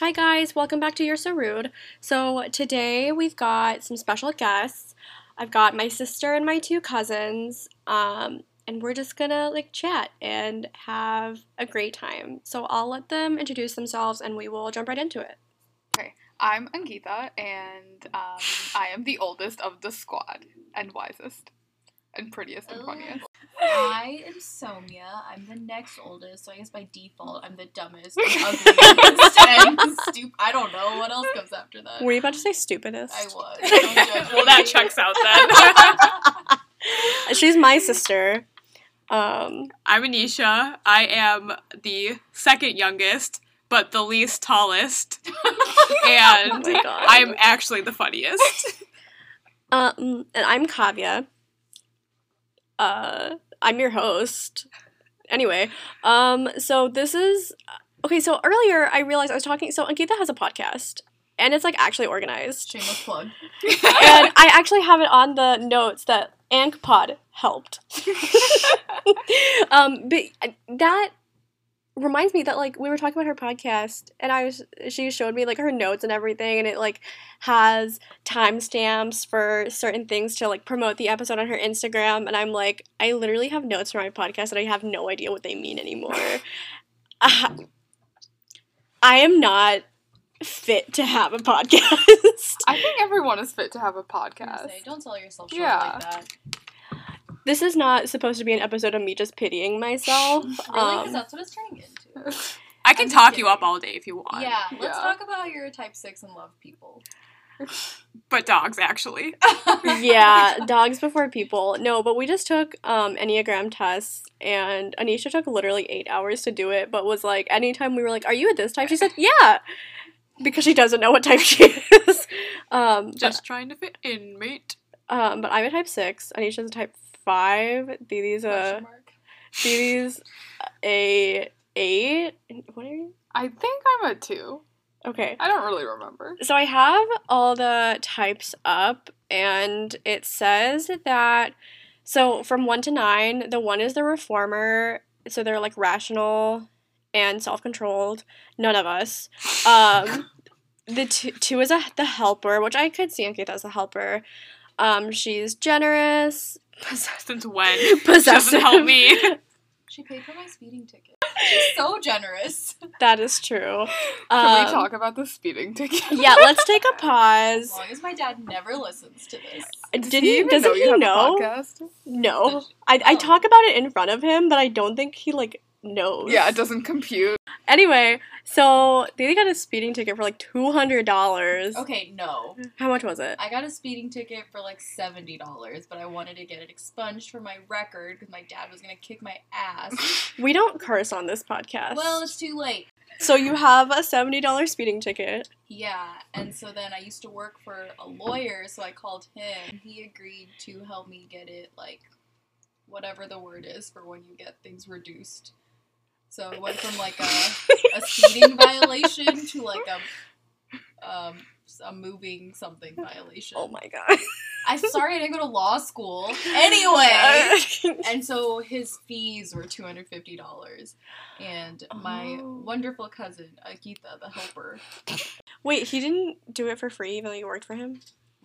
Hi guys, welcome back to You're So Rude. So today we've got some special guests. I've got my sister and my two cousins, um, and we're just gonna like chat and have a great time. So I'll let them introduce themselves, and we will jump right into it. Okay, I'm Ankita, and um, I am the oldest of the squad, and wisest, and prettiest and funniest. I am Somia. I'm the next oldest, so I guess by default I'm the dumbest, and ugliest, and stupid. I don't know what else comes after that. Were you about to say stupidest? I was. Don't judge Well, that checks out then. She's my sister. Um, I'm Anisha. I am the second youngest, but the least tallest. and Oh. I'm actually the funniest. um, and I'm Kavya. Uh, I'm your host. Anyway, um, so this is okay. So earlier I realized I was talking. So Ankita has a podcast, and it's like actually organized. Shameless plug. and I actually have it on the notes that AnkPod helped. um, but that reminds me that like we were talking about her podcast, and I was she showed me like her notes and everything, and it like has timestamps for certain things to like promote the episode on her Instagram, and I'm like, I literally have notes for my podcast, and I have no idea what they mean anymore. Uh, I am not fit to have a podcast. I think everyone is fit to have a podcast. say, don't sell yourself short Yeah. like that. This is not supposed to be an episode of me just pitying myself. Really, because Um, that's what it's turning into. I can I'm just talk you up all day if you want. Yeah, let's Yeah. talk about your type six and love people. But dogs, actually. yeah, dogs before people. No, but we just took um, Enneagram tests, and Anisha took literally eight hours to do it, but was like, anytime we were like, Are you a this type? She said, Yeah, because she doesn't know what type she is. Um, Just trying to fit in, mate. but, um, but I'm a type six, Anisha's a type five, Didi's a. Didi's a eight. What are you? I think I'm a two. Okay. I don't really remember. So I have all the types up, and it says that so from one to nine, the one is the reformer, so they're like rational and self controlled. None of us. Um, the two, two is a the helper, which I could see Ankita as a helper. Um, she's generous, Since when? She possessive. doesn't help me. She paid for my speeding ticket. She's so generous. That is true. Can Um, we talk about the speeding ticket? Yeah, let's take a pause. As long as my dad never listens to this. Does Didn't he even doesn't know you he have a know? podcast? No, I, I Oh. talk about it in front of him, but I don't think he like knows. Yeah, it doesn't compute. Anyway, so they got a speeding ticket for like two hundred dollars. Okay, no. How much was it? I got a speeding ticket for like seventy dollars, but I wanted to get it expunged for my record because my dad was gonna kick my ass. We don't curse on this podcast. well, it's too late. so you have a seventy dollar speeding ticket. Yeah, and so then I used to work for a lawyer, so I called him. He agreed to help me get it like whatever the word is for when you get things reduced. So it went from like a, a speeding violation to like a um a moving something violation. Oh my god. I'm sorry I didn't go to law school. Anyway, and so his fees were two hundred fifty dollars, and my Oh. wonderful cousin Ankita, the helper, Wait, he didn't do it for free even though you worked for him.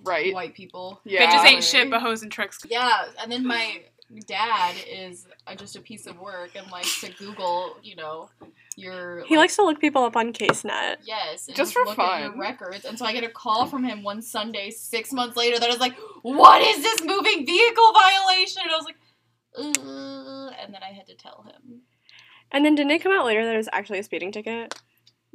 Right. white people. Yeah. Bitches ain't shit but hoes and tricks. Yeah, and then my dad is uh, just a piece of work and likes to Google, you know, your. He likes to look people up on CaseNet. Yes, and Just just, for look at your fun. records, and so I get a call from him one Sunday six months later that is like, "What is this moving vehicle violation?" And I was like, "Uh," and then I had to tell him. And then didn't it come out later that it was actually a speeding ticket?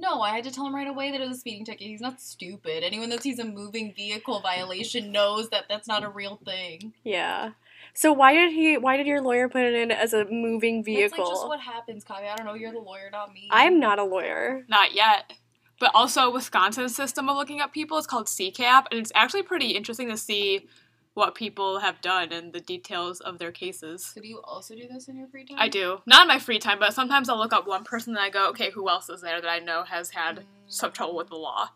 No, I had to tell him right away that it was a speeding ticket. He's not stupid. Anyone that sees a moving vehicle violation knows that that's not a real thing. Yeah. So why did he? Why did your lawyer put it in as a moving vehicle? That's like just vehicle? what happens, Kavya. I don't know. You're the lawyer, not me. I'm not a lawyer. Not yet. But also, Wisconsin's system of looking up people is called CCAP, and it's actually pretty interesting to see what people have done and the details of their cases. So do you also do this in your free time? I do. Not in my free time, but sometimes I'll look up one person and I go, okay, who else is there that I know has had mm. some trouble with the law?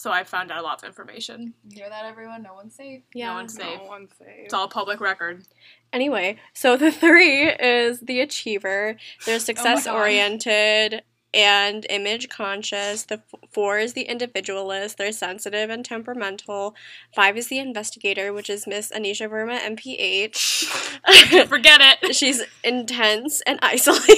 So I found out a lot of information. You hear that, everyone? No one's safe. Yeah. one's safe. No one's safe. It's all public record. Anyway, so the three is the achiever. They're oh success oriented and image conscious. The f- four is the individualist. They're sensitive and temperamental. Five is the investigator, which is Miss Anisha Verma, MPH. Forget it. She's intense and isolated.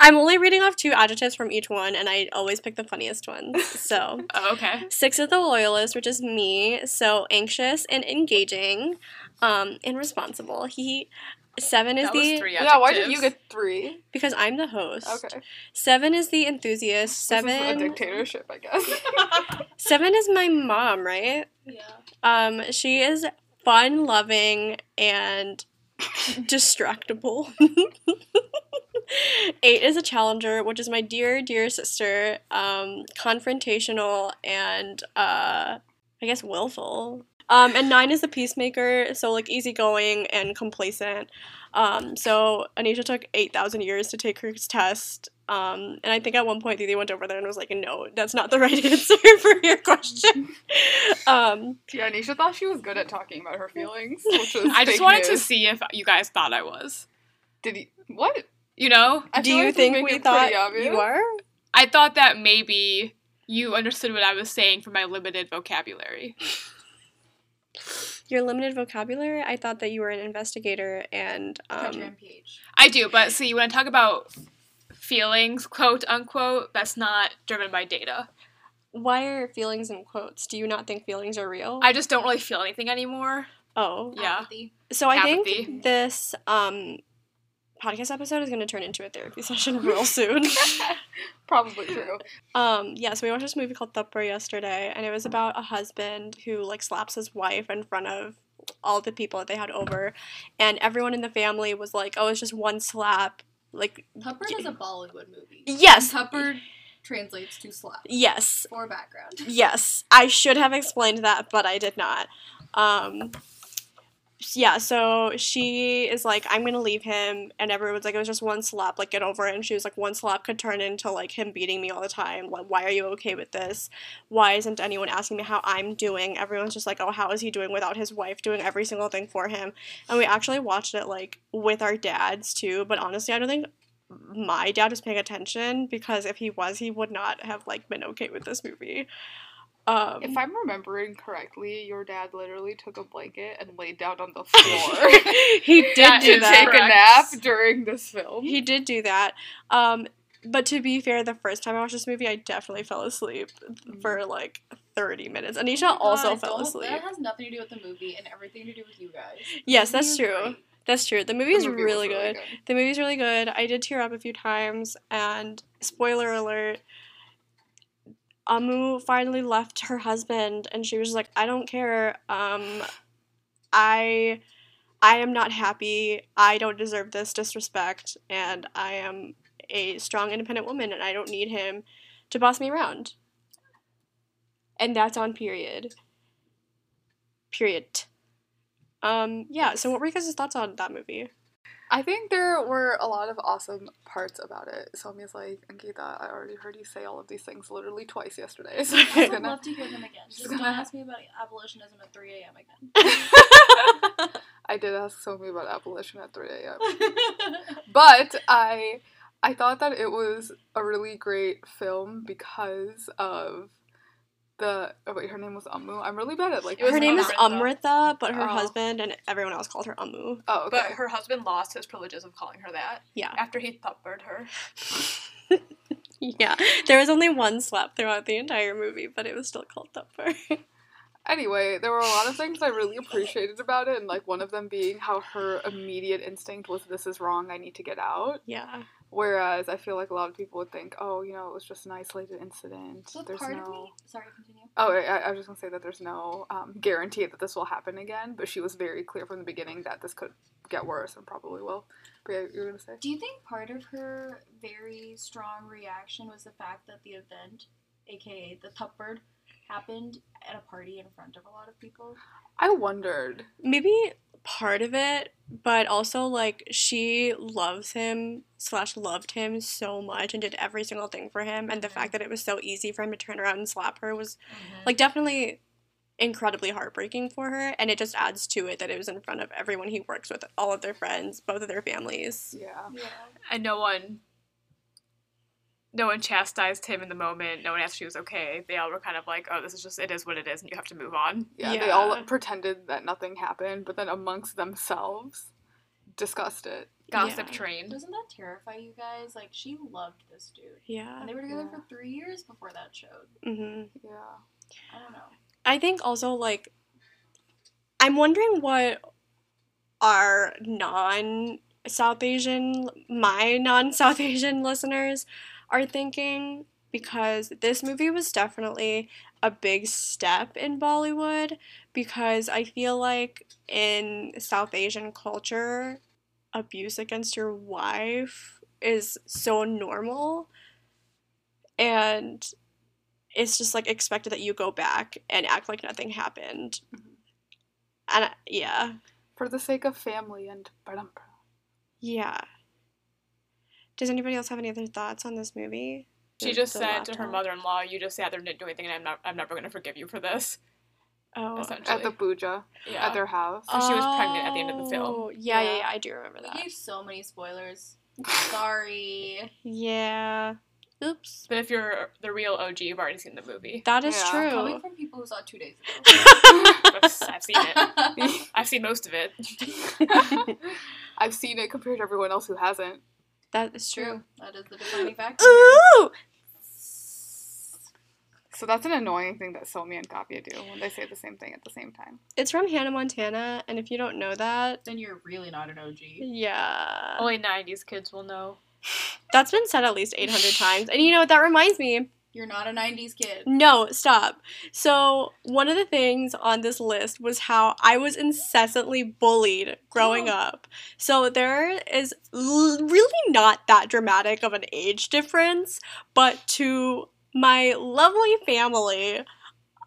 I'm only reading off two adjectives from each one, and I always pick the funniest ones. So, Oh, okay. six is the loyalist, which is me. So anxious and engaging, um, and responsible. He. Seven is That was the three Yeah, why did you get three? because I'm the host. Okay. Seven is the enthusiast. This is Seven. a dictatorship, I guess. Seven is my mom, right? Yeah. Um, she is fun loving and destructible. Eight is a challenger, which is my dear, dear sister. Um, confrontational and uh, I guess willful. Um, and nine is the peacemaker, so like easygoing and complacent. Um, so Anisha took eight thousand years to take her test. Um, and I think at one point they went over there and was like, "No, that's not the right answer for your question." um, yeah, Nisha thought she was good at talking about her feelings, which was I just fake wanted to see if you guys thought I was. Did he? What? You know, I do you like think we thought you are? I thought that maybe you understood what I was saying from my limited vocabulary. Your limited vocabulary. I thought that you were an investigator and Cut um, I do, but see, when I talk about feelings, quote unquote, that's not driven by data. why are feelings in quotes? Do you not think feelings are real? I just don't really feel anything anymore. oh, Yeah. Apathy. so I Apathy. think this um podcast episode is going to turn into a therapy session real soon. Probably true. Um, yeah, so we watched this movie called Thappad yesterday, and it was about a husband who like slaps his wife in front of all the people that they had over, and everyone in the family was like, "Oh, it's just one slap." Like, Thappad is a Bollywood movie. Yes. Thappad translates to slap. yes, For background. yes, I should have explained that, but I did not. Um, yeah, so she is like, I'm gonna leave him, and everyone's like, it was just one slap, like get over it. And she was like, one slap could turn into like him beating me all the time. Like, why are you okay with this? Why isn't anyone asking me how I'm doing? Everyone's just like, oh, how is he doing without his wife doing every single thing for him? And we actually watched it like with our dads too, but honestly, I don't think my dad was paying attention because if he was, he would not have like been okay with this movie. Um, If I'm remembering correctly, your dad literally took a blanket and laid down on the floor he did That do to that. take a nap during this film. He did do that. Um, but to be fair, the first time I watched this movie, I definitely fell asleep for like 30 minutes. Anisha Oh also God, fell asleep. That has nothing to do with the movie and everything to do with you guys. Yes, The movie that's true. great. That's true. The movie The is movie was really, good. The movie's really good. I did tear up a few times, and spoiler alert, Amu finally left her husband, and she was like, "I don't care. Um, I, I am not happy. I don't deserve this disrespect, and I am a strong, independent woman, and I don't need him to boss me around." And that's on period. Period. Um, yeah. So, what were you guys' thoughts on that movie? I think there were a lot of awesome parts about it. Somia's like, Ankita, I already heard you say all of these things literally twice yesterday. So I'm just would gonna, love to hear them again. Just don't gonna- ask me about abolitionism at 3 a.m. again. I did ask Somia about abolition at 3 a.m. but I I thought that it was a really great film because of the oh wait her name was Amu. I'm really bad at like her name is Amrita. Amrita, but her Oh. husband and everyone else called her Amu. oh okay. But her husband lost his privileges of calling her that Yeah. after he thuppered her. Yeah. There was only one slap throughout the entire movie, but it was still called Thappad. Anyway, there were a lot of things I really appreciated about it, and like one of them being how her immediate instinct was, "This is wrong. I need to get out." yeah. Whereas I feel like a lot of people would think, "Oh, you know, it was just an isolated incident. So There's part no." of me. Sorry, continue. Oh, I, I was just gonna say that there's no um, guarantee that this will happen again, but she was very clear from the beginning that this could get worse and probably will. But yeah, you were gonna say? Do you think part of her very strong reaction was the fact that the event, aka the Tupbird, happened at a party in front of a lot of people? I wondered. Maybe part of it, but also like she loves him slash loved him so much and did every single thing for him and the mm-hmm. fact that it was so easy for him to turn around and slap her was mm-hmm. like definitely incredibly heartbreaking for her and it just adds to it that it was in front of everyone he works with all of their friends both of their families Yeah. yeah. And no one no one chastised him in the moment. No one asked if she was okay. They all were kind of like, "Oh, this is just it is what it is, and you have to move on." Yeah, they all pretended that nothing happened, but then amongst themselves discussed it. Gossip Yeah. train. Doesn't that terrify you guys? Like she loved this dude, Yeah. and they were together Yeah. for three years before that showed. Mm-hmm. Yeah. I don't know. I think also like I'm wondering what our non South Asian my non South Asian listeners are thinking because this movie was definitely a big step in Bollywood because I feel like in South Asian culture abuse against your wife is so normal and it's just like expected that you go back and act like nothing happened. Mm-hmm. And I- yeah, For the sake of family and parampara. yeah. Does anybody else have any other thoughts on this movie? She The- just the said to her mother-in-law, "You just sat there and didn't do anything, and I'm not. I'm never going to forgive you for this." Oh, essentially. At the puja Yeah. at their house. So she was pregnant at the end of the film. Oh, Yeah, yeah, Yeah. yeah. I do remember We that. gave so many spoilers. Sorry. Yeah. Oops. But if you're the real OG, you've already seen the movie. That is Yeah. true. Coming from people who saw it two days ago. I've seen it. I've seen most of it. I've seen it compared to everyone else who hasn't. That is True. true. That is the defining factor. Ooh! So that's an annoying thing that Somi and Kavya do when they say the same thing at the same time. It's from Hannah Montana, and if you don't know that, Then you're really not an OG. yeah. Only '90s kids will know. That's been said at least 800 times. And you know what? That reminds me. You're not a 90s kid. No, stop. So, one of the things on this list was how I was incessantly bullied growing Oh. up. So, there is l- really not that dramatic of an age difference, but to my lovely family,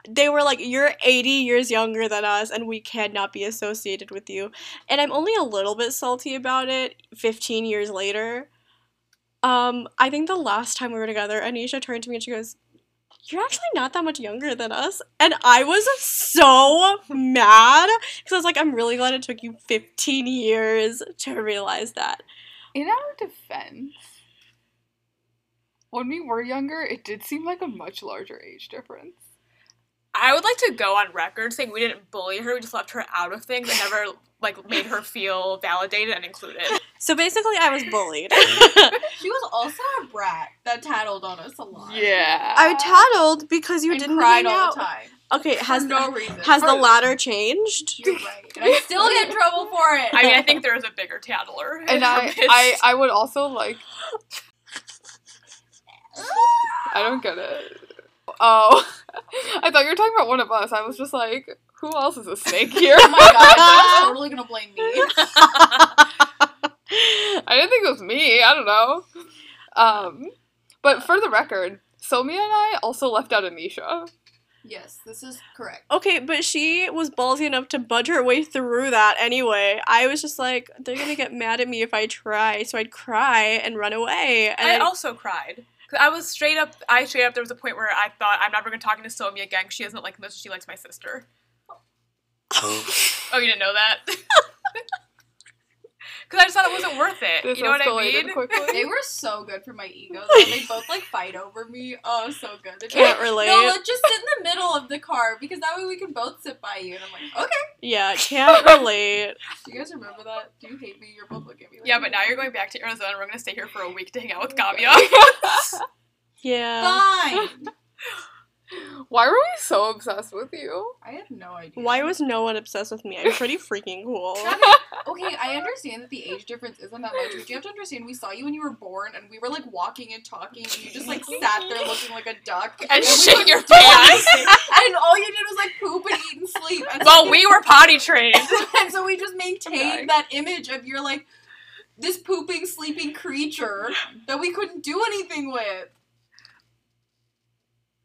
they were like, You're 80 years younger than us, and we cannot be associated with you. And I'm only a little bit salty about it 15 years later. Um, I think the last time we were together, Anisha turned to me and she goes, You're actually not that much younger than us. And I was so mad because I was like, I'm really glad it took you 15 years to realize that. In our defense, when we were younger, it did seem like a much larger age difference. I would like to go on record saying we didn't bully her. We just left her out of things and never like made her feel validated and included. So basically, I was bullied. She was also a brat that tattled on us a lot. Yeah. I tattled because you and didn't cried hang all out. the time. Okay, has for no reason. has the For- ladder changed? You're right. And I still get in trouble for it. I mean, I think there is a bigger tattler. and I, I, I would also like. I don't get it. Oh, I thought you were talking about one of us. I was just like, who else is a snake here? oh my god, that's totally gonna blame me. I didn't think it was me. I don't know. Um, but for the record, Somi and I also left out Anisha. Yes, this is correct. Okay, but she was ballsy enough to budge her way through that anyway. I was just like, they're gonna get mad at me if I try, so I'd cry and run away. And I also cried. 'Cause I was straight up. I straight up. There was a point where I thought I'm never gonna talk to Somi again. 'cause She doesn't like me as much as she likes my sister. oh, you didn't know that? Because I just thought it wasn't worth it. This you know what I escalated mean? quickly. They were so good for my ego. though. They both like fight over me. Oh, so good. They're Can't like, relate. No, let's just sit in the middle of the car because that way we can both sit by you. And I'm like, okay. yeah, can't relate. Do you guys remember that? Do you hate me? You're both looking at me. Like, Yeah, but now you're going back to Arizona. And we're gonna stay here for a week to hang out with Kavya. Yeah. Fine. Why were we so obsessed with you? I have no idea. Why was no one obsessed with me? I'm pretty freaking cool. Okay, I understand that the age difference isn't that much, but you have to understand we saw you when you were born, and we were like walking and talking, and you just like sat there looking like a duck and we shit your pants. and all you did was like poop and eat and sleep. And so, Well, we were potty trained. and so we just maintained that image of your like this pooping, sleeping creature that we couldn't do anything with.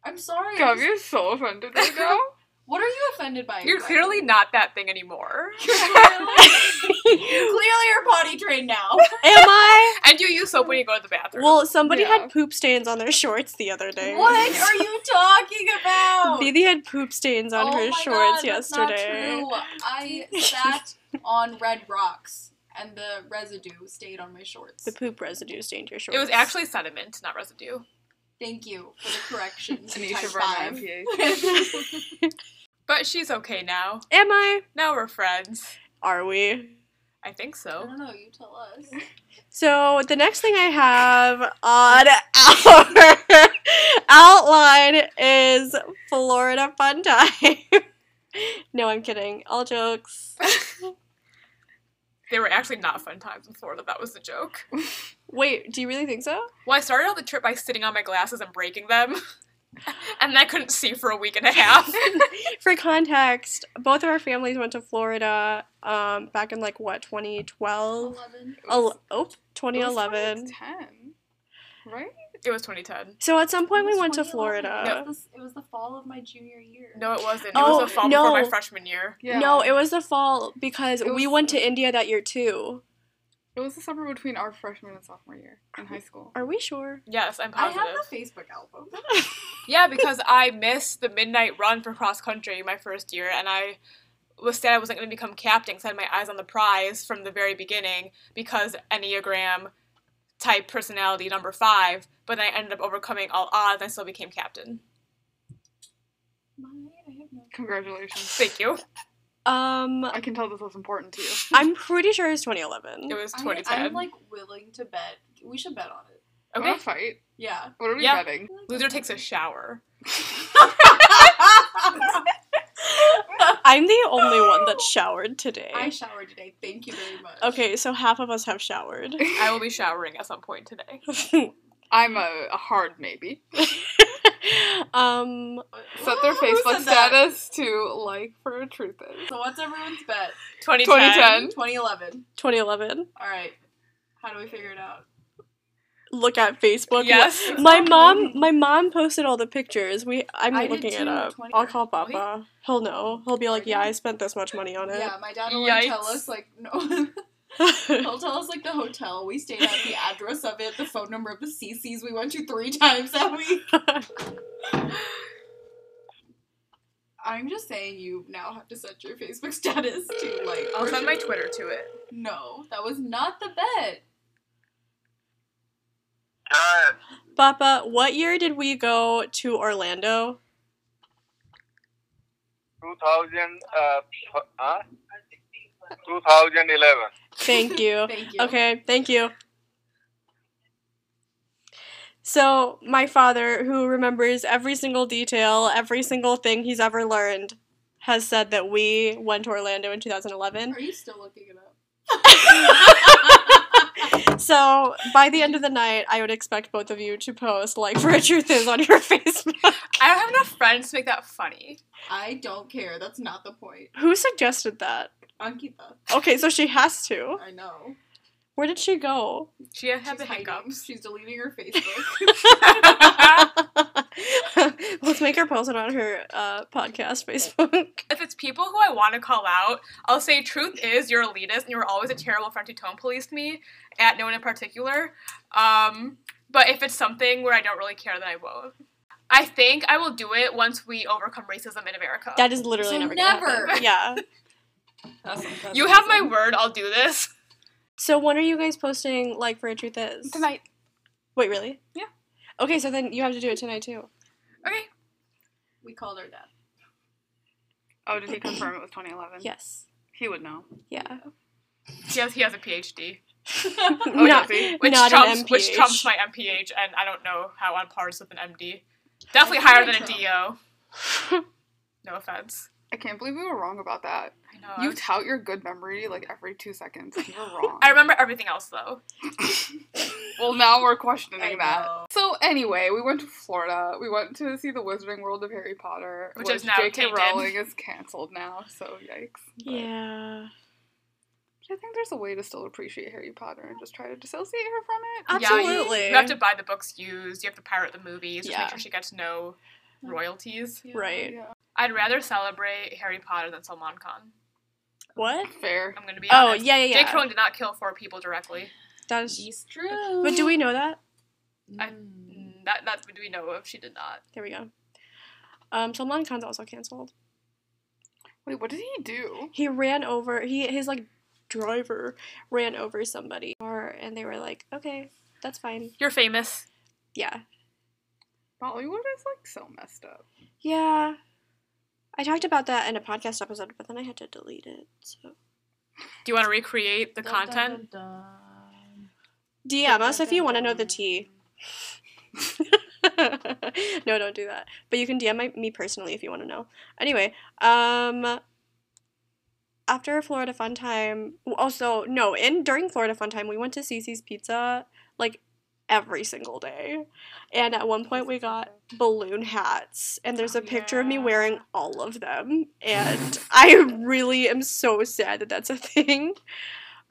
I'm sorry. I'm just- Kavya's so offended right now. what are you offended by? You're exactly? clearly not that thing anymore. You're clearly, clearly you're potty trained now. Am I? And you use soap when you go to the bathroom. Well, somebody Yeah. had poop stains on their shorts the other day. What are you talking about? Phoebe had poop stains on oh her my shorts God, that's not yesterday. true. I sat on red rocks and the residue stayed on my shorts. The poop residue stained your shorts. It was actually sediment, not residue. Thank you for the correction. to Anisha type brought my five. MPH. But she's okay now. Am I? Now we're friends. Are we? I think I so. don't know. You tell us. So the next thing I have on our outline is Florida fun time. no, I'm kidding. All jokes. They were actually not fun times in Florida. That was the joke. Wait, do you really think so? Well, I started out the trip by sitting on my glasses and breaking them. and I couldn't see for a week and a half. For context, both of our families went to Florida um, back in like what 2012. Eleven. Oh, oh, 2011. 2010, right? it was 2010. So at some point we went to 2011. Florida. It, was the, it was the fall of my junior year. No, it wasn't. It Oh, was the fall no. before my freshman year. Yeah. No, it was the fall because It we went to India that year too. It was the summer between our freshman and sophomore year in high school. Are we sure? Yes, I'm positive. I have the Facebook album. Yeah, because I missed the midnight run for cross country my first year, and I was said I wasn't going to become captain because I had my eyes on the prize from the very beginning because Enneagram type personality number five, but then I ended up overcoming all odds and I still became captain. My, I have no. Congratulations. Thank you. Um, I can tell this was important to you. I'm pretty sure it's 2011. It was I, 2010. I'm like willing to bet. We should bet on it. Okay. okay. fight. Yeah. What are we Yeah. betting? Loser takes a shower. I'm the only one that showered today. I showered today. Thank you very much. Okay, so half of us have showered. I will be showering at some point today. I'm a, a hard maybe. um, Set their Facebook status to like for a truth is. So what's everyone's bet? 2010. 2010. 2011. 2011. All right. How do we figure it out? Look at Facebook. Yes. My mom, my mom posted all the pictures. We, I'm I looking it too, up. 20 I'll call Really? Papa. He'll know. He'll be like, "Yeah, I spent this much money on it." Yeah, my dad will like, tell us like no. He'll tell us like the hotel we stayed at, the address of it, the phone number of the Cicis we went to three times that week. I'm just saying you now have to set your Facebook status to like. I'll for send my. Twitter to it. No, that was not the bet. Cut. Papa, what year did we go to Orlando? 2000, uh, huh? 2011. Thank you. Thank you. Okay, thank you. So, my father, who remembers every single detail, every single thing he's ever learned, has said that we went to Orlando in 2011. Are you still looking it up? So, by the end of the night, I would expect both of you to post like for a truth is on your Facebook. I don't have enough friends to make that funny. I don't care. That's not the point. Who suggested that? Ankita. Okay, so she has to. I know. Where did she go? She had She's the hiding. hiccups. She's deleting her Facebook. Let's make her post it on her uh, podcast Facebook. if it's people who I want to call out, I'll say, truth is, you're elitist and you were always a terrible friend who tone policed me, at no one in particular. Um, but if it's something where I don't really care, then I won't. I think I will do it once we overcome racism in America. That is literally So never. gonna never. Happen. Yeah. you have my word, I'll do this. So when are you guys posting like for a truth is? Tonight. Wait, really? Yeah. Okay, so then you have to do it tonight too. Okay. we called her dad. Oh, did he confirm it was 2011? Yes. He would know. Yeah. He has, he has a PhD, Oh, not, which not trumps an MPH. which trumps my MPH, and I don't know how on par with an MD. Definitely higher than a DO. No offense. I can't believe we were wrong about that. I know. You tout your good memory like every two seconds. You were wrong. I remember everything else though. well, now we're I questioning that. know. So anyway, we went to Florida. We went to see the Wizarding World of Harry Potter, Which is now J.K. tainted. Rowling is canceled now. So yikes. But Yeah. I think there's a way to still appreciate Harry Potter and just try to dissociate her from it. Yeah, you- Absolutely. You have to buy the books used. You have to pirate the movies. Just Yeah. make sure she gets no royalties. Yeah. Right. Yeah, I'd rather celebrate Harry Potter than Salman Khan. What? fair. I'm gonna be Oh honest. yeah, yeah, J.K. yeah. Rowling did not kill four people directly. That is. He's true. But do we know that? I-. Mm, That that do we know if She did not. There we go. Um, Salman Khan's also canceled. Wait, what did he do? He ran over. He his like driver ran over somebody, or and they were like, okay, that's fine. You're famous. Yeah, Bollywood is like so messed up. yeah. I talked about that in a podcast episode, but then I had to delete it. So Do you want to recreate the Dun, dun, content? dun, dun. DM us if you want to know the tea. no, don't do that. But you can DM my, me personally if you want to know. Anyway, um, after Florida Fun Time, also no, in during Florida Fun Time, we went to Cicis Pizza like every single day, and at one point we got balloon hats, and there's a picture of me wearing all of them, and I really am so sad that that's a thing.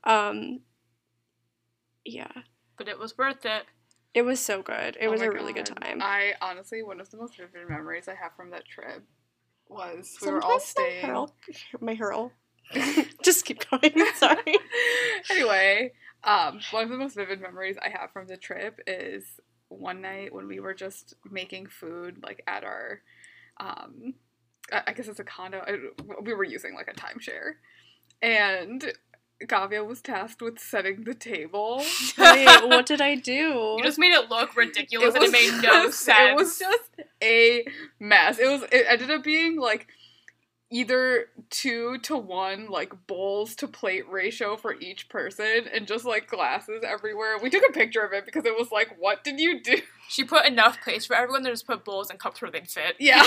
Um, yeah. But it was worth it. It was so good. It Oh was a really good time. I honestly, one of the most vivid memories I have from that trip was we were all staying. My hurl. My hurl. Just keep going. Sorry. anyway, um, one of the most vivid memories I have from the trip is one night when we were just making food, like at our, um, I I guess it's a condo. I- We were using like a timeshare, and Kavya was tasked with setting the table. Wait, what did I do? You just made it look ridiculous and it made no sense. It was just a mess. It was. It ended up being like either two to one like bowls to plate ratio for each person and just like glasses everywhere. We took a picture of it because it was like, what did you do? She put enough plates for everyone. They just put bowls and cups where they'd fit. Yeah.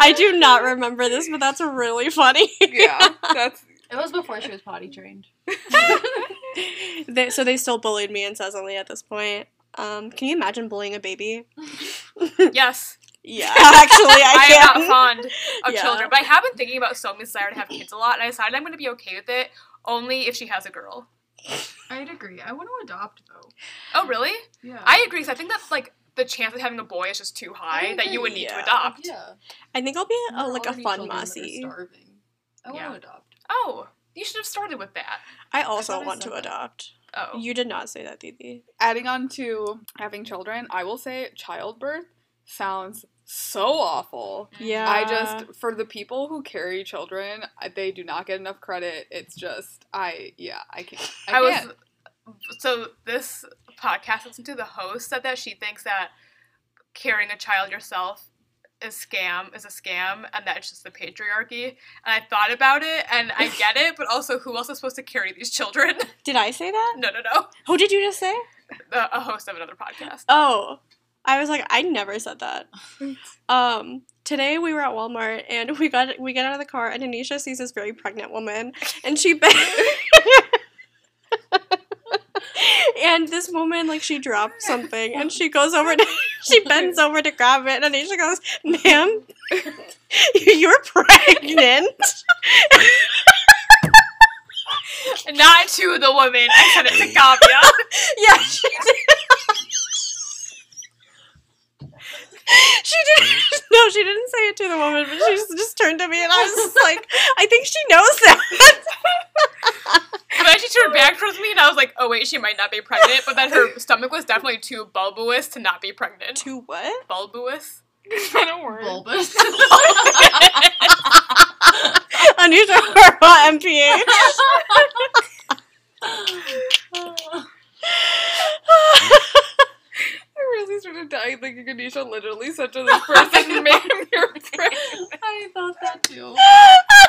I do not remember this, but that's really funny. yeah. That's It was before she was potty trained. they, so they still bullied me and incessantly at this point. Um, can you imagine bullying a baby? Yes. Yeah, actually, I, I am not fond of Yeah. children, but I have been thinking about Somi's desire to have kids a lot, and I decided I'm going to be okay with it only if she has a girl. I'd agree. I want to adopt though. Oh, really? Yeah. I agree, because I think that's like the chance of having a boy is just too high that you would need to adopt. Yeah. I think I'll be a, There like a fun children mossy. Starving. I want Yeah. to adopt. Oh, you should have started with that. I also I want said to that. adopt. Oh. You did not say that, Didi. adding on to having children. I will say childbirth sounds so awful. Yeah. I just for the people who carry children, they do not get enough credit. It's just I yeah I can't. I, I was can't. so this podcast listened to the host said that she thinks that carrying a child yourself is scam is a scam and that it's just the patriarchy and I thought about it and I get it but also who else is supposed to carry these children Did I say that? no no no Who did you just say? the, a host of another podcast Oh, I was like, I never said that. Um, today we were at Walmart and we got we get out of the car and Anisha sees this very pregnant woman and she and this woman like she dropped something and she goes over to she bends over to grab it and Anisha goes, "Ma'am, you're pregnant." not to the woman I said it to Kavya yeah, she did. She didn't. No, she didn't say it to the woman, but she just, just turned to me, and I was just like, I think she knows that. but then she turned back towards me and I was like oh wait she might not be pregnant but then her stomach was definitely too bulbous to not be pregnant Too what? bulbous Is that a word? Bulbous. Anisha Verma, MPH. I really started dying thinking Anisha literally said to this person, "Ma'am, you're. I thought that too.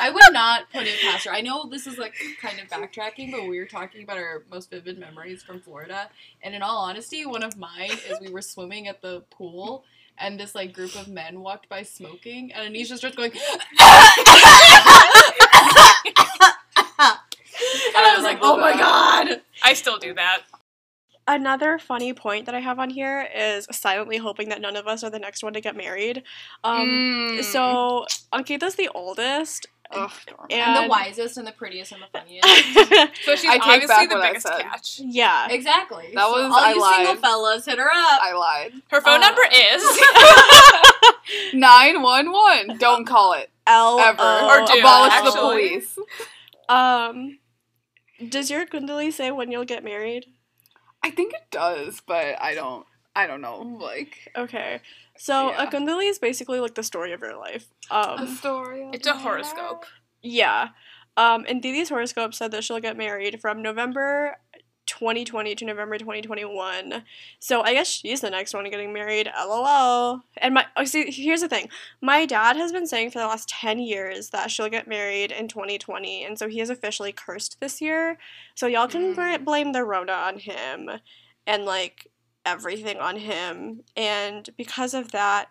I would not put it past her. I know this is like kind of backtracking, but we were talking about our most vivid memories from Florida. And in all honesty, one of mine is we were swimming at the pool and this like group of men walked by smoking and Anisha starts going And I was like, oh my god. I still do that Another funny point that I have on here is silently hoping that none of us are the next one to get married. Um, Mm. So Ankita's the oldest, Ugh, darn. And the wisest and the prettiest and the funniest. so she's I take obviously back the what I biggest said. catch yeah. Exactly. That So was- all I you lied. single fellas, hit her up. I lied. her phone Uh, number is Nine one one. Don't call it L ever. O- Or do, Abolish the police. Um, does your Kundali say when you'll get married? I think it does, but I don't. I don't know. Like Okay, so Yeah. a Kundali is basically like the story of your life. a Um, story. of It's a my horoscope. Yeah. Um, and Didi's horoscope said that she'll get married from November 2020 to November 2021. So I guess she's the next one getting married. LOL. And my oh, see, here's the thing. My dad has been saying for the last 10 years that she'll get married in 2020, and so he is officially cursed this year. So y'all can Mm. blame the Rona on him and like everything on him. And because of that,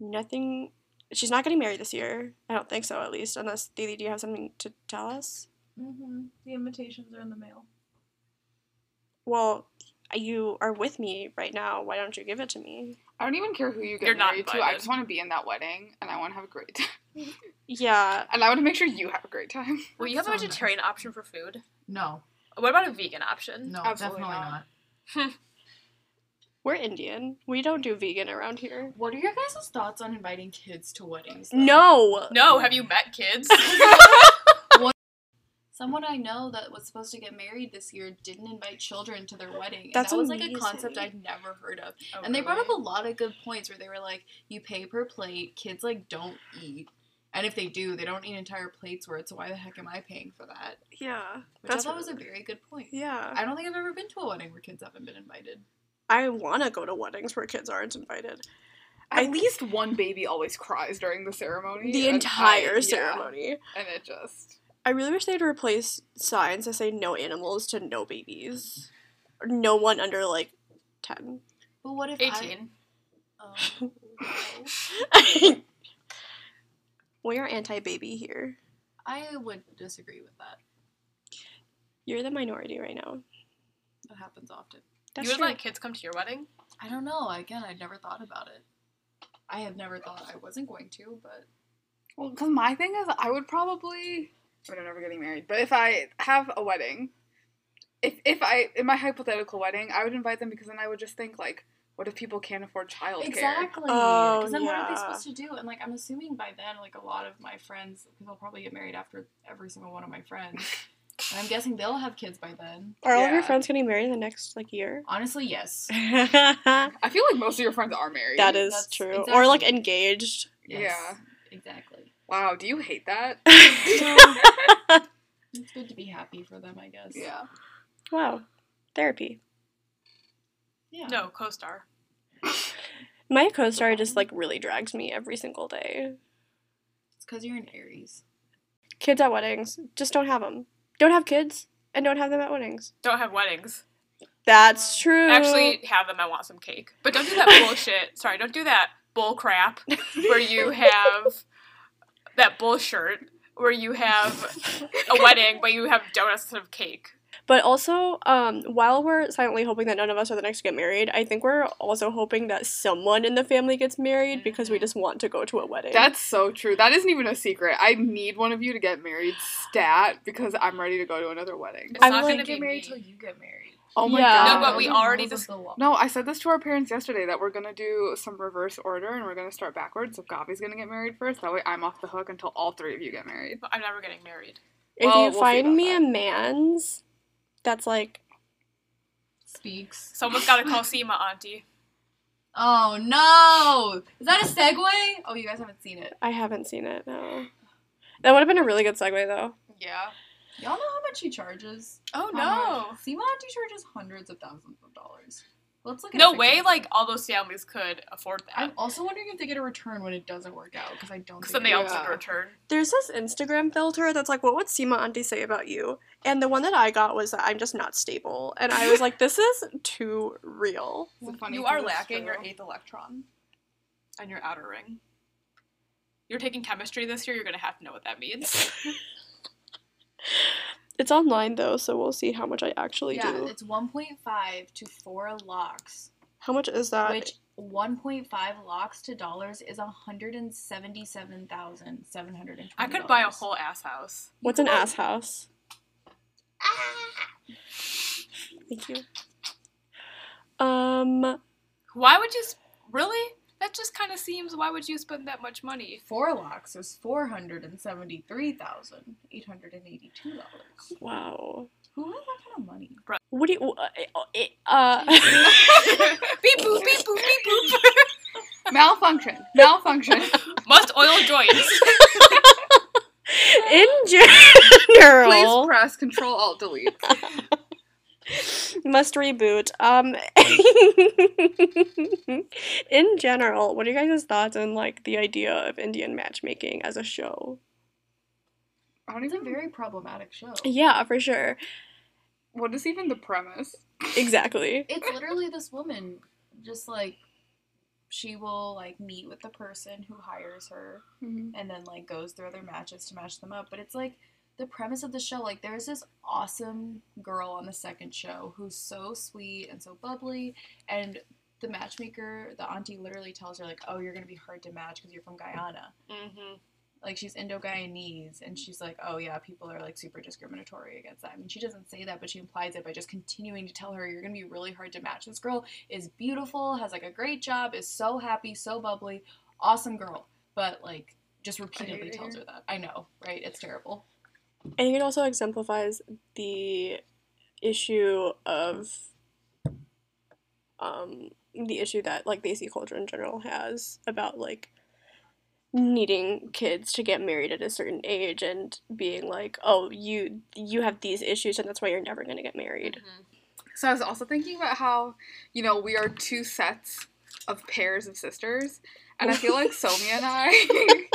nothing she's not getting married this year. I don't think so, at least. Unless Didi, do you have something to tell us? Mm-hmm. The invitations are in the mail. Well, you are with me right now. Why don't you give it to me? I don't even care who you get You're not married to. I just want to be in that wedding and I want to have a great time. Yeah. And I want to make sure you have a great time. Will you have a So nice. vegetarian option for food? No, What about a vegan option? no, Absolutely definitely not. not. We're Indian. We don't do vegan around here. What are your guys' thoughts on inviting kids to weddings? though? No. No, have you met kids? Someone I know that was supposed to get married this year didn't invite children to their wedding. And That's that was like a concept I'd never heard of. Oh, and they brought up a lot of good points where they were like, you pay per plate, kids like don't eat. And if they do, they don't eat entire plates worth, so why the heck am I paying for that? Yeah. Which I thought was a very good point. Yeah. I don't think I've ever been to a wedding where kids haven't been invited. I want to go to weddings where kids aren't invited. At I- least one baby always cries during the ceremony. The entire I- yeah, ceremony. and it just. I really wish they'd replace signs that say no animals to no babies. Or no one under like 10. But what if 18. Um, I... Oh, no. We're anti baby here. I would disagree with that. You're the minority right now. That happens often. That's you would true. let kids come to your wedding? I don't know. Again, I'd never thought about it. I have never thought I wasn't going to, but Well, because my thing is, I would probably. I am never getting married, but if I have a wedding, if if I in my hypothetical wedding, I would invite them because then I would just think like, what if people can't afford childcare? exactly. Oh, Because then what are they supposed to do? And like, I'm assuming by then, like a lot of my friends, because I'll probably get married after every single one of my friends, and I'm guessing they'll have kids by then. Are all of your Yeah. friends getting married in the next like year? Honestly, yes. I feel like most of your friends are married. is That's true. Or like engaged. yes. Yeah. Exactly. Wow, do you hate that? It's good to be happy for them, I guess. yeah. wow. Therapy. Yeah. No, co star. My co star just like really drags me every single day. It's because you're an Aries. Kids at weddings. Just don't have them. Don't have kids and don't have them at weddings. Don't have weddings. That's true. Actually, have them. I want some cake. But don't do that bullshit. Sorry, don't do that bull crap where you have that bullshit where you have a wedding, but you have donuts instead of cake. But also, um, while we're silently hoping that none of us are the next to get married, I think we're also hoping that someone in the family gets married because we Mhm. just want to go to a wedding. That's so true. That isn't even a secret. I need one of you to get married stat because I'm ready to go to another wedding. It's I'm not like- gonna get be married me. till you get married. Oh my Yeah. god. No, but we already rules of dis- No, I said this to our parents yesterday that we're gonna do some reverse order and we're gonna start backwards. So Gavi's gonna get married first. That way I'm off the hook until all three of you get married. But I'm never getting married. if Well, you we'll find me that. a man's that's like Speaks. Someone's gotta call Sima, Auntie. Oh no! Is that a segue? Oh, you guys haven't seen it. I haven't seen it. No, that would have been a really good segue though. Yeah. Y'all know how much he charges? Oh How no. much? Sima Auntie charges hundreds of thousands of dollars. Let's look at No way, together. like all those families could afford that. I'm also wondering if they get a return when it doesn't work out because I don't. Because think then they it- also Yeah. return. There's this Instagram filter that's like, what would Sima Auntie say about you? And the one that I got was that I'm just not stable, and I was like, this is too real. Funny You are lacking your eighth electron and your outer ring. You're taking chemistry this year, you're gonna have to know what that means. It's online though, so we'll see how much I actually Yeah, do. it's 1.5 to 4 lakhs, How much is that? which 1.5 lakhs to dollars is 177,720. I could buy a whole ass house. What's an ass house? Thank you. Um, Why would you s- really? That just kind of seems. Why would you spend that much money? Four lakhs is four hundred and seventy-three thousand eight hundred and eighty-two dollars. wow. Who has that kind of money? What do you? Uh, uh, beep boop, beep boop, beep boop. Malfunction. Malfunction. Must oil joints. in general. Please press Control Alt Delete. Must reboot. Um, in general, what are you guys' thoughts on like the idea of Indian matchmaking as a show? I don't It's a very problematic show. Yeah, for sure. What is even the premise? Exactly. It's literally this woman, just like she will like meet with the person who hires her Mhm. and then like goes through other matches to match them up. But it's like the premise of the show, like there's this awesome girl on the second show who's so sweet and so bubbly and the matchmaker, the auntie literally tells her like, "Oh, you're gonna be hard to match because you're from Guyana." Mm-hmm. like she's Indo-Guyanese and she's like, oh yeah, people are like super discriminatory against that. I mean, she doesn't say that, but she implies it by just continuing to tell her you're gonna be really hard to match. This girl is beautiful, has like a great job, is so happy, so bubbly, awesome girl, but like just repeatedly tells her that. I know, right? It's terrible. I think it also exemplifies the issue of um the issue that like the AC culture in general has about like needing kids to get married at a certain age and being like, oh, you you have these issues and that's why you're never gonna get married. So I was also thinking about how, you know, we are two sets of pairs of sisters, and I feel like Somi and I,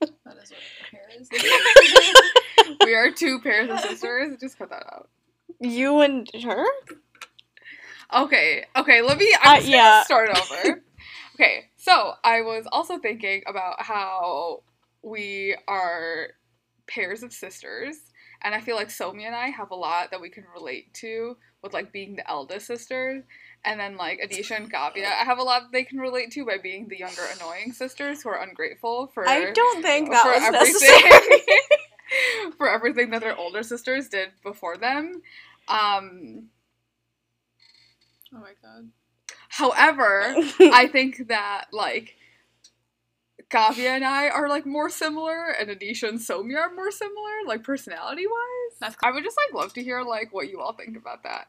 That is what hair is. we are two pairs of sisters. Just cut that out. You and her? Okay, okay, let me. I'm Uh, just yeah. gonna start over. okay, so I was also thinking about how we are pairs of sisters, and I feel like Somi and I have a lot that we can relate to with like being the eldest sisters, and then like Anisha and Kavya, I have a lot that they can relate to by being the younger annoying sisters who are ungrateful for I don't think that was everything necessary. for everything that their older sisters did before them. Um, Oh my god. however, I think that like Kavya and I are like more similar, and Anisha and Somia are more similar, like personality wise. That's I would just like love to hear like what you all think about that.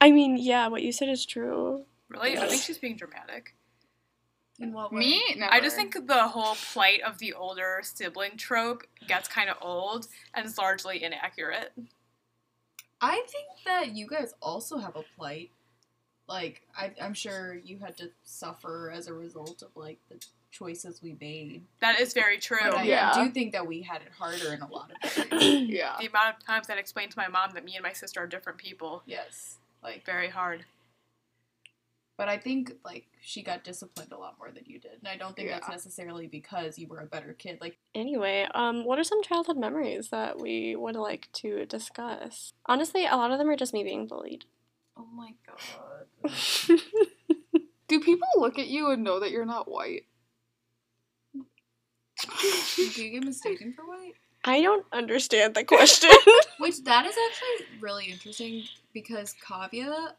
I mean, yeah, what you said is true. Really? I think she's being dramatic. In what way? Me, Never. I just think the whole plight of the older sibling trope gets kind of old and is largely inaccurate. I think that you guys also have a plight. Like, I, I'm sure you had to suffer as a result of like the choices we made. That is very true. But I Yeah. do think that we had it harder in a lot of ways. yeah. The amount of times that I explained to my mom that me and my sister are different people, yes. Like, very hard. But I think like she got disciplined a lot more than you did, and I don't think that's necessarily because you were a better kid. Like, Anyway, um, what are some childhood memories that we would like to discuss? Honestly, a lot of them are just me being bullied. oh my god. Do people look at you and know that you're not white? Do you get mistaken for white? I don't understand the question. Which that is actually really interesting because Kavya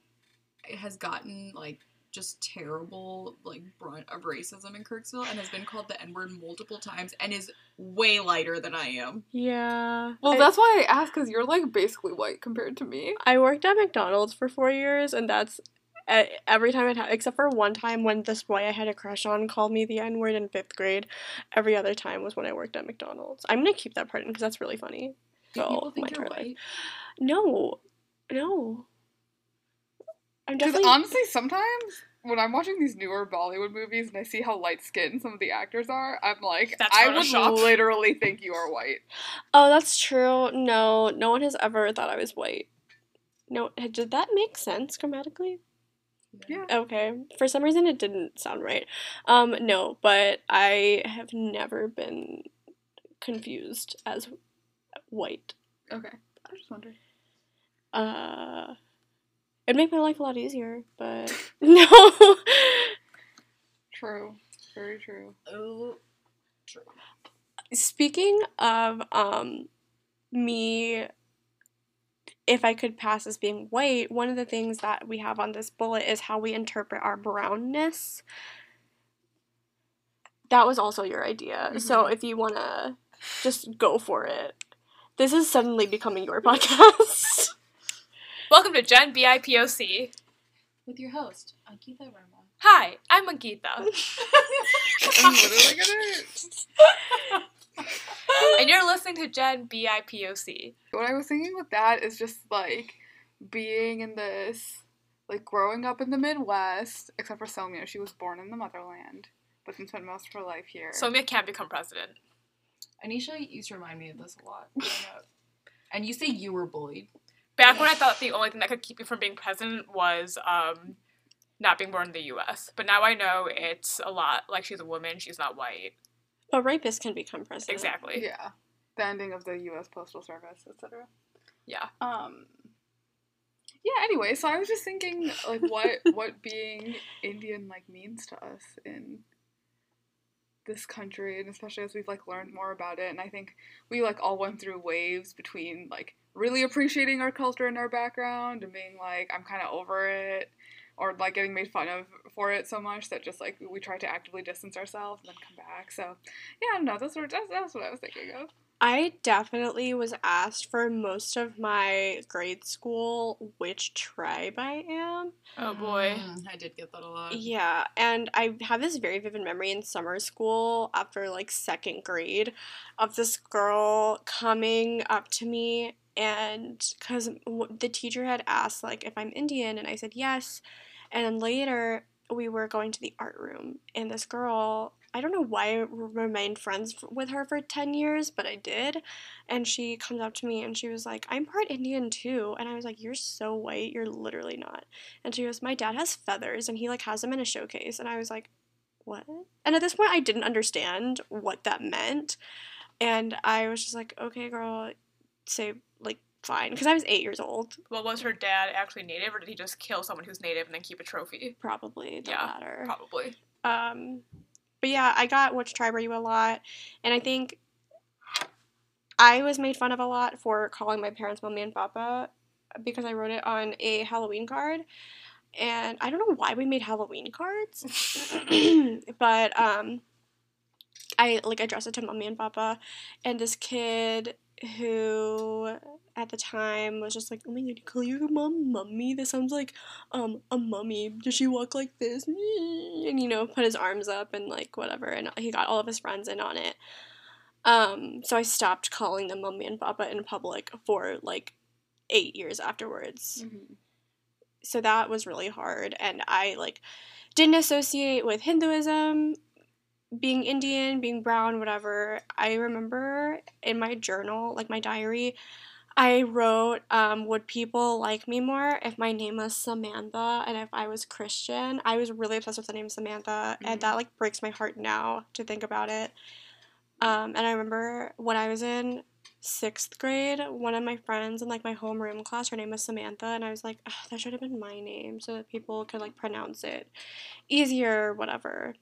has gotten like just terrible like brunt of racism in Kirksville and has been called the N word multiple times and is way lighter than I am. yeah. Well, I, that's why I asked because you're like basically white compared to me. I worked at McDonald's for four years, and that's uh, every time it ha- except for one time when this boy I had a crush on called me the N word in fifth grade. Every other time was when I worked at McDonald's. I'm gonna keep that part in because that's really funny. Do Oh, people think my you're white? No, no. I'm Because definitely. honestly, sometimes when I'm watching these newer Bollywood movies and I see how light skinned some of the actors are, I'm like, That's I would Photoshop. literally think you are white. oh, that's true. No, no one has ever thought I was white. No, did that make sense grammatically? Yeah. Okay. For some reason, it didn't sound right. Um, no, but I have never been confused as white. Okay. I was just wondering. Uh, it'd make my life a lot easier, but no. True. Very true. Oh, true. Speaking of um, me, if I could pass as being white, one of the things that we have on this bullet is how we interpret our brownness. That was also your idea. So if you want to just go for it. This is suddenly becoming your podcast. Welcome to Gen BIPOC. With your host, Ankita Verma. Hi, I'm Ankita. I'm literally gonna and you're listening to Gen B I P O C. What I was thinking with that is just like being in this, like growing up in the Midwest, except for Somia. She was born in the motherland, but then spent most of her life here. Somia can't become president. Anisha used to remind me of this a lot growing up. And you say you were bullied. Back when I thought the only thing that could keep me from being president was um, not being born in the U.S. But now I know it's a lot. Like she's a woman, she's not white. A rapist can become president. Exactly. yeah, the ending of the U.S. Postal Service, etc. Yeah. Um. Yeah. Anyway, so I was just thinking, like, what what being Indian like means to us in this country, and especially as we've like learned more about it. And I think we like all went through waves between like really appreciating our culture and our background, and being like, I'm kind of over it, or like getting made fun of for it so much that just like we try to actively distance ourselves and then come back. So yeah, I don't know. That's what that's, that's what I was thinking of. I definitely was asked for most of my grade school which tribe I am. Oh boy. Mm, I did get that a lot. Yeah, and I have this very vivid memory in summer school after like second grade of this girl coming up to me and because the teacher had asked like if I'm Indian and I said yes, and then later we were going to the art room and this girl I don't know why I remained friends with her for 10 years, but I did. And she comes up to me and she was like, I'm part Indian too. And I was like, You're so white. You're literally not. And she goes, My dad has feathers and he like has them in a showcase. And I was like, What? And at this point, I didn't understand what that meant. And I was just like, Okay, girl, say, fine. Because I was eight years old, Well, was her dad actually native, or did he just kill someone who's native and then keep a trophy? probably the Yeah, latter. Probably. Um, but yeah, I got Which Tribe Are You a lot, and I think I was made fun of a lot for calling my parents mommy and papa because I wrote it on a Halloween card. And I don't know why we made Halloween cards, but um, I like addressed it to mommy and papa, and this kid who at the time was just like, "Oh my god, you call your mom mummy? This sounds like um a mummy. Does she walk like this?" And you know, put his arms up and like whatever, and he got all of his friends in on it. Um, so I stopped calling them mummy and papa in public for like eight years afterwards so that was really hard and i like didn't associate with hinduism being indian being brown whatever i remember in my journal like my diary i wrote um, would people like me more if my name was samantha and if i was christian i was really obsessed with the name samantha and Mhm. that like breaks my heart now to think about it um, and i remember when i was in sixth grade, one of my friends in like my homeroom class, her name was Samantha, and I was like, that should have been my name so that people could like pronounce it easier, whatever.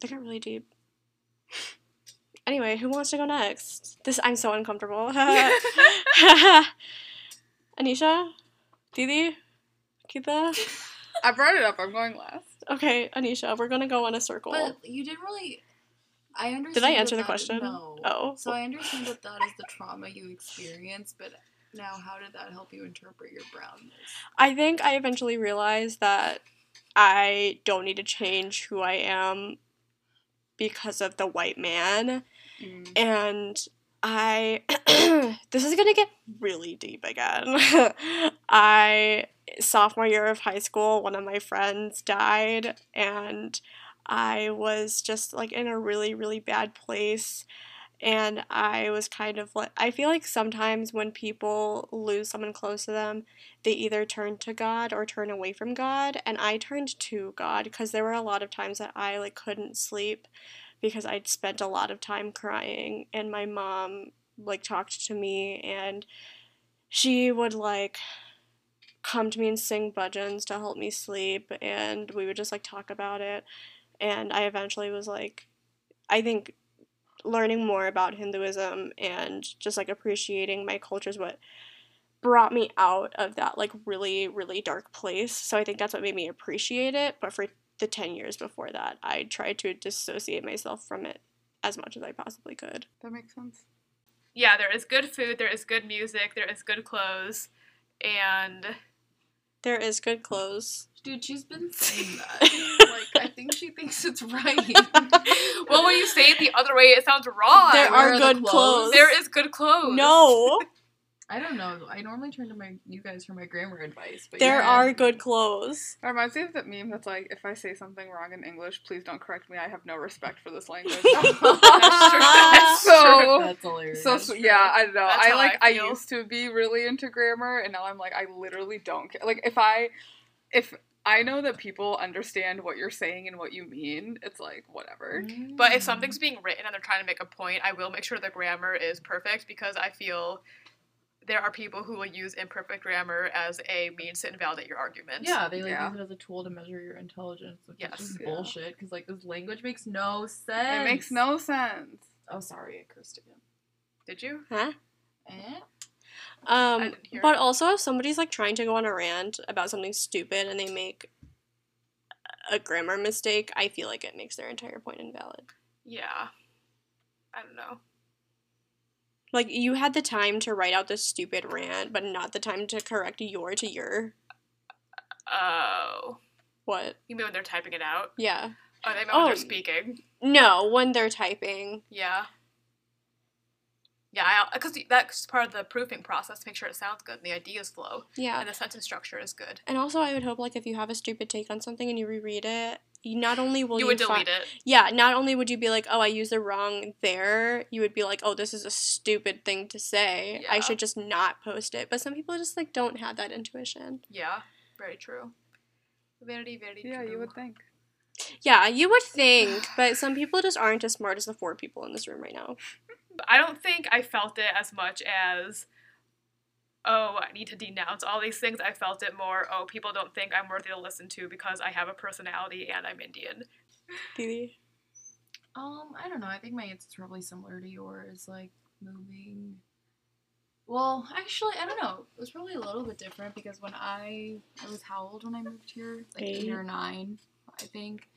That got really deep. Anyway, who wants to go next? This I'm so uncomfortable. Anisha, Didi, Kita. I brought it up. I'm going last. Okay, Anisha, we're gonna go in a circle. But you didn't really. I understand. Did I answer the question? No. Oh. So I understand that that is the trauma you experienced, but now how did that help you interpret your brownness? I think I eventually realized that I don't need to change who I am because of the white man. Mm. And I. this is gonna get really deep again. I. Sophomore year of high school, one of my friends died, and I was just like in a really, really bad place. And I was kind of like, I feel like sometimes when people lose someone close to them, they either turn to God or turn away from God. And I turned to God because there were a lot of times that I like couldn't sleep because I'd spent a lot of time crying. And my mom like talked to me and she would like come to me and sing bhajans to help me sleep and we would just like talk about it and i eventually was like i think learning more about hinduism and just like appreciating my culture is what brought me out of that like really really dark place so i think that's what made me appreciate it but for the 10 years before that i tried to dissociate myself from it as much as i possibly could That makes sense. Yeah, there is good food, there is good music, there is good clothes, and There is good clothes. Dude, she's been saying that. like, I think she thinks it's right. well, when you say it the other way, it sounds wrong. There where are are the good clothes? clothes. There is good clothes. No, I don't know. I normally turn to my you guys for my grammar advice, but there yeah. are good clothes. That reminds me of that meme that's like, if I say something wrong in English, please don't correct me. I have no respect for this language. That's true. That's so, That's hilarious. so true. yeah, I don't know. That's I like I I, used to be really into grammar, and now I'm like I literally don't care. Like if I, if I know that people understand what you're saying and what you mean, it's like whatever. But if mm. something's being written and they're trying to make a point, I will make sure the grammar is perfect because I feel there are people who will use imperfect grammar as a means to invalidate your argument. Yeah, they like Yeah. use it as a tool to measure your intelligence, which Yes. is just Yeah. bullshit. Because like this language makes no sense. It makes no sense. Oh, sorry, I cursed again. Did you? Huh? Eh? Um, but it. also if somebody's like trying to go on a rant about something stupid and they make a grammar mistake, I feel like it makes their entire point invalid. Yeah. I don't know. Like you had the time to write out this stupid rant, but not the time to correct your to your Oh. what? You mean when they're typing it out? Yeah. Oh, they meant Oh, when they're oh, speaking. No, when they're typing. Yeah. Yeah, because that's part of the proofing process to make sure it sounds good and the ideas flow Yeah. and the sentence structure is good. And also I would hope like if you have a stupid take on something and you reread it, not only will you you, would fi- delete it. Yeah, not only would you be like, "Oh, I used the wrong there," you would be like, "Oh, this is a stupid thing to say. I should just not post it." But some people just like don't have that intuition. Yeah, very true. Very, very Yeah, true. you would think. Yeah, you would think, but some people just aren't as smart as the four people in this room right now. I don't think I felt it as much as, oh, I need to denounce all these things. I felt it more, oh, people don't think I'm worthy to listen to because I have a personality and I'm Indian. Didi. Um, I don't know. I think my answer's probably similar to yours. Like moving. Well, actually, I don't know. It was probably a little bit different because when I I was how old when I moved here? Like eight, Eight. or nine, I think.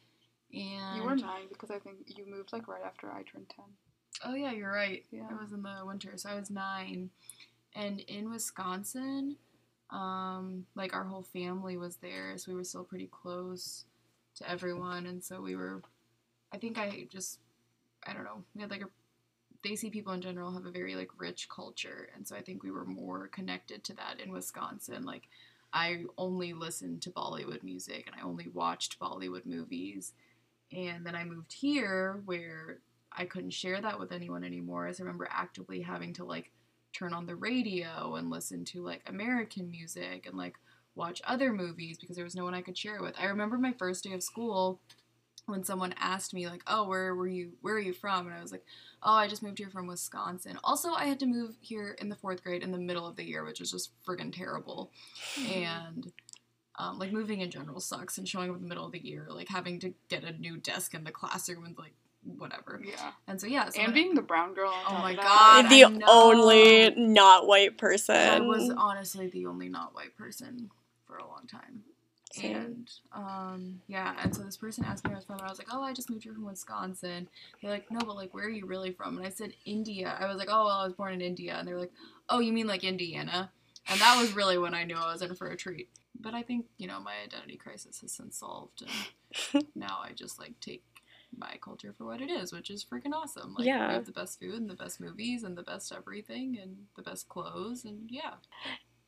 And You were nine because I think you moved like right after I turned ten. Oh yeah, you're right. Yeah. It was in the winter, so I was nine, and in Wisconsin, um, like our whole family was there, so we were still pretty close to everyone, and so we were. I think I just, I don't know. We had like a. Desi people in general have a very like rich culture, and so I think we were more connected to that in Wisconsin. Like, I only listened to Bollywood music, and I only watched Bollywood movies, and then I moved here where I couldn't share that with anyone anymore. As I remember actively having to like turn on the radio and listen to like American music and like watch other movies because there was no one I could share it with. I remember my first day of school when someone asked me like, "Oh, where were you? Where are you from?" and I was like, "Oh, I just moved here from Wisconsin." Also, I had to move here in the 4th grade in the middle of the year, which was just friggin' terrible. And um, like moving in general sucks and showing up in the middle of the year, like having to get a new desk in the classroom and like whatever. Yeah. And so yeah, so and when- being the brown girl. On Oh my. God, the only not white person. I was honestly the only not white person for a long time. Same. And um, yeah, and so this person asked me where I was from, and I was like, "Oh, I just moved here from Wisconsin." They're like, "No, but like, where are you really from?" And I said, "India." I was like, "Oh, well, I was born in India," and they were like, "Oh, you mean like Indiana?" And that was really when I knew I was in for a treat. But I think you know my identity crisis has since solved, and now I just like take my culture for what it is, which is freaking awesome. Like Yeah. we have the best food and the best movies and the best everything and the best clothes and yeah.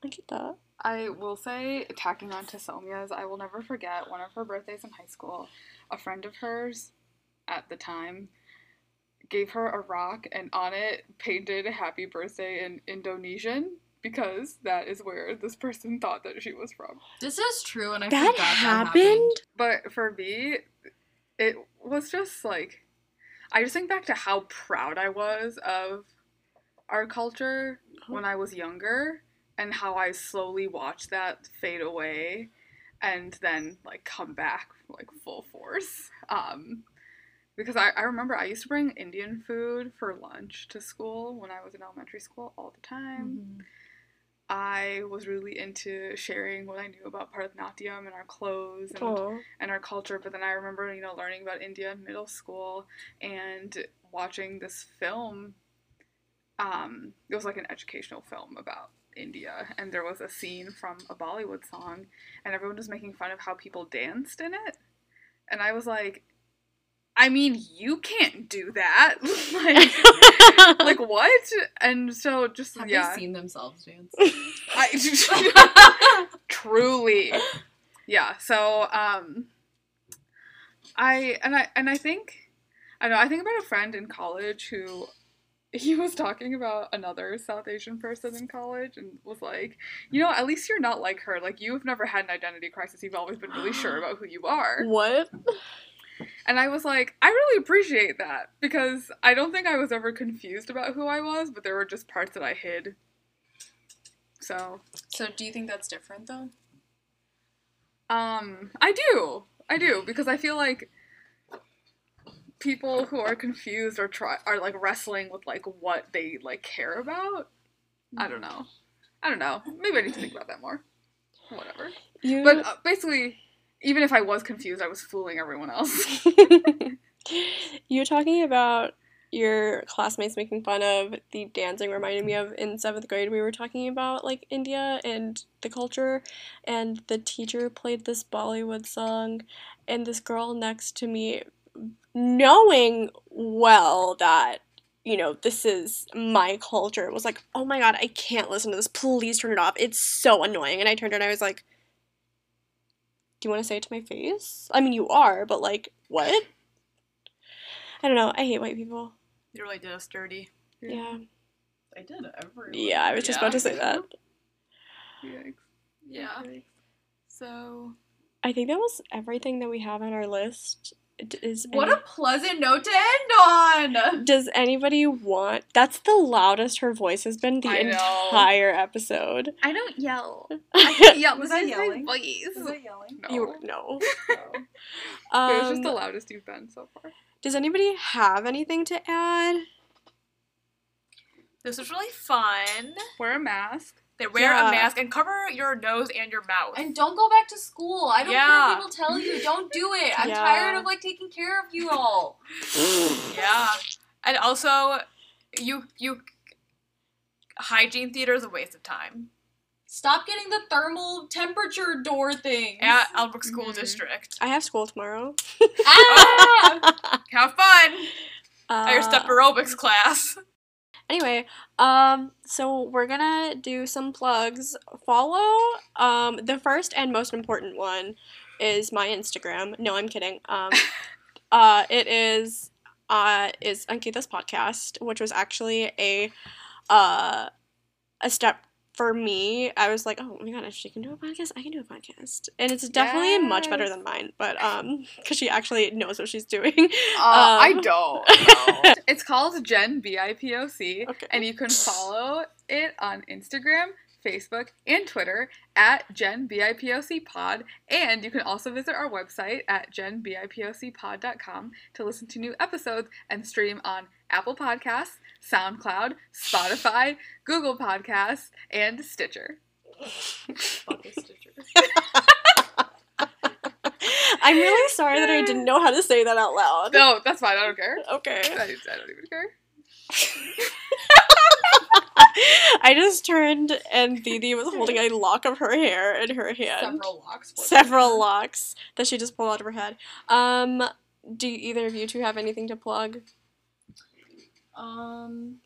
I get that. I will say, tacking on to Somia's, I will never forget one of her birthdays in high school. A friend of hers at the time gave her a rock and on it painted happy birthday in Indonesian because that is where this person thought that she was from. This is true, and I That forgot that happened? happened. But for me, it was just like I just think back to how proud I was of our culture when I was younger and how I slowly watched that fade away and then like come back like full force. Um because I, I remember I used to bring Indian food for lunch to school when I was in elementary school all the time. Mhm. I was really into sharing what I knew about Bharatanatyam and our clothes and and our culture. But then I remember, you know, learning about India in middle school and watching this film. Um, it was like an educational film about India, and there was a scene from a Bollywood song, and everyone was making fun of how people danced in it, and I was like, I mean, you can't do that, like, like what? And so just Have yeah, they seen themselves dance? I, truly yeah so um i and i and i think i know i think about a friend in college who he was talking about another south asian person in college and was like you know at least you're not like her like you've never had an identity crisis you've always been really sure about who you are What? And i was like i really appreciate that because i don't think i was ever confused about who i was but there were just parts that i hid so so do you think that's different though? Um, I do. I do because I feel like people who are confused or try are like wrestling with like what they like care about. I don't know. I don't know. Maybe I need to think about that more. Whatever. You But uh, basically, even if I was confused, I was fooling everyone else. you talking about your classmates making fun of the dancing reminded me of in seventh grade. We were talking about like India and the culture and the teacher played this Bollywood song and this girl next to me knowing well that you know this is my culture was like oh my god I can't listen to this. Please turn it off. It's so annoying. And I turned it and I was like do you want to say it to my face I mean you are but like what I don't know. I hate white people. You really did us dirty. Yeah. I did everyone. Yeah, I was just about to say that. Yikes. Yeah. So I think that was everything that we have on our list. D- Is What any- a pleasant note to end on. Does anybody want? That's the loudest her voice has been the entire episode. I don't yell. I Yeah, Was but I that's my yelling? voice. Was I yelling? No. You no. it was just the Um, loudest you've been so far. does anybody have anything to add? this was really fun. Wear a mask. They wear Yeah. a mask and cover your nose and your mouth. And don't go back to school. I don't care what people tell you. Don't do it. I'm Yeah. tired of like taking care of you all. yeah. And also, you you hygiene theater is a waste of time Stop getting the thermal temperature door thing. at Albrook School Mhm. District. I have school tomorrow. ah! Have fun Uh, at your step aerobics class. Anyway, um, so we're gonna do some plugs. Follow, um, the first and most important one is my Instagram. No, I'm kidding. Um, uh, it is, uh, is Ankita's podcast, which was actually a, uh, a step for me. I was like, oh my god, if she can do a podcast, I can do a podcast, and it's definitely much better than mine. But um, because she actually knows what she's doing. Uh, I Um, don't. know. it's called Gen BIPOC, Okay. and you can follow it on Instagram, Facebook, and Twitter at Gen BIPOC Pod. And you can also visit our website at genbipocpod.com to listen to new episodes and stream on Apple Podcasts, SoundCloud, Spotify, Google Podcasts, and Stitcher. Stitcher. I'm really sorry that I didn't know how to say that out loud. No, that's fine. I don't care. Okay. I, I don't even care. I just turned and Didi was holding a lock of her hair in her hand. Several locks. for Several locks that she just pulled out of her head. Um, do either of you two have anything to plug? Um,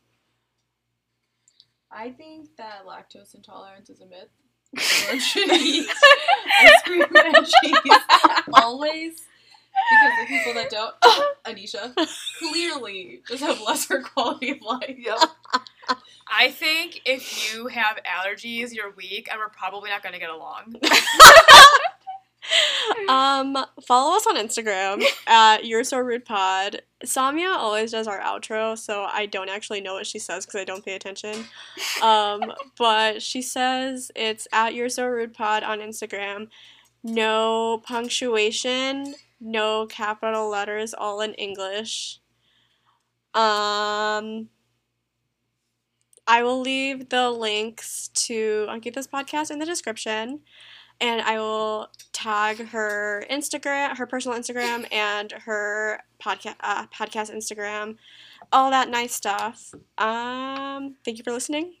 I think that lactose intolerance is a myth. Everyone should eat ice cream and cheese always. Because the people that don't, Anisha, clearly just have lesser quality of life. I think if you have allergies, you're weak, and we're probably not going to get along. Um, follow us on Instagram at You're So Rude Pod. Samia always does our outro, so I don't actually know what she says because I don't pay attention. Um, but she says it's at You're So Rude Pod on Instagram. No punctuation, no capital letters, all in English. Um, I will leave the links to Ankita's podcast in the description and I will tag her Instagram, her personal Instagram, and her podcast uh, podcast Instagram, all that nice stuff. Um, thank you for listening,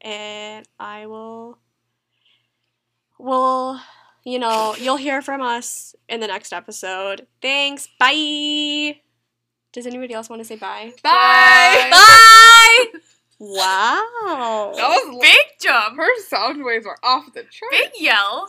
and I will. Will you know? You'll hear from us in the next episode. Thanks. Bye. Does anybody else want to say bye? Bye. Bye. Wow. That was Big jump. her sound waves were off the chart. Big yell.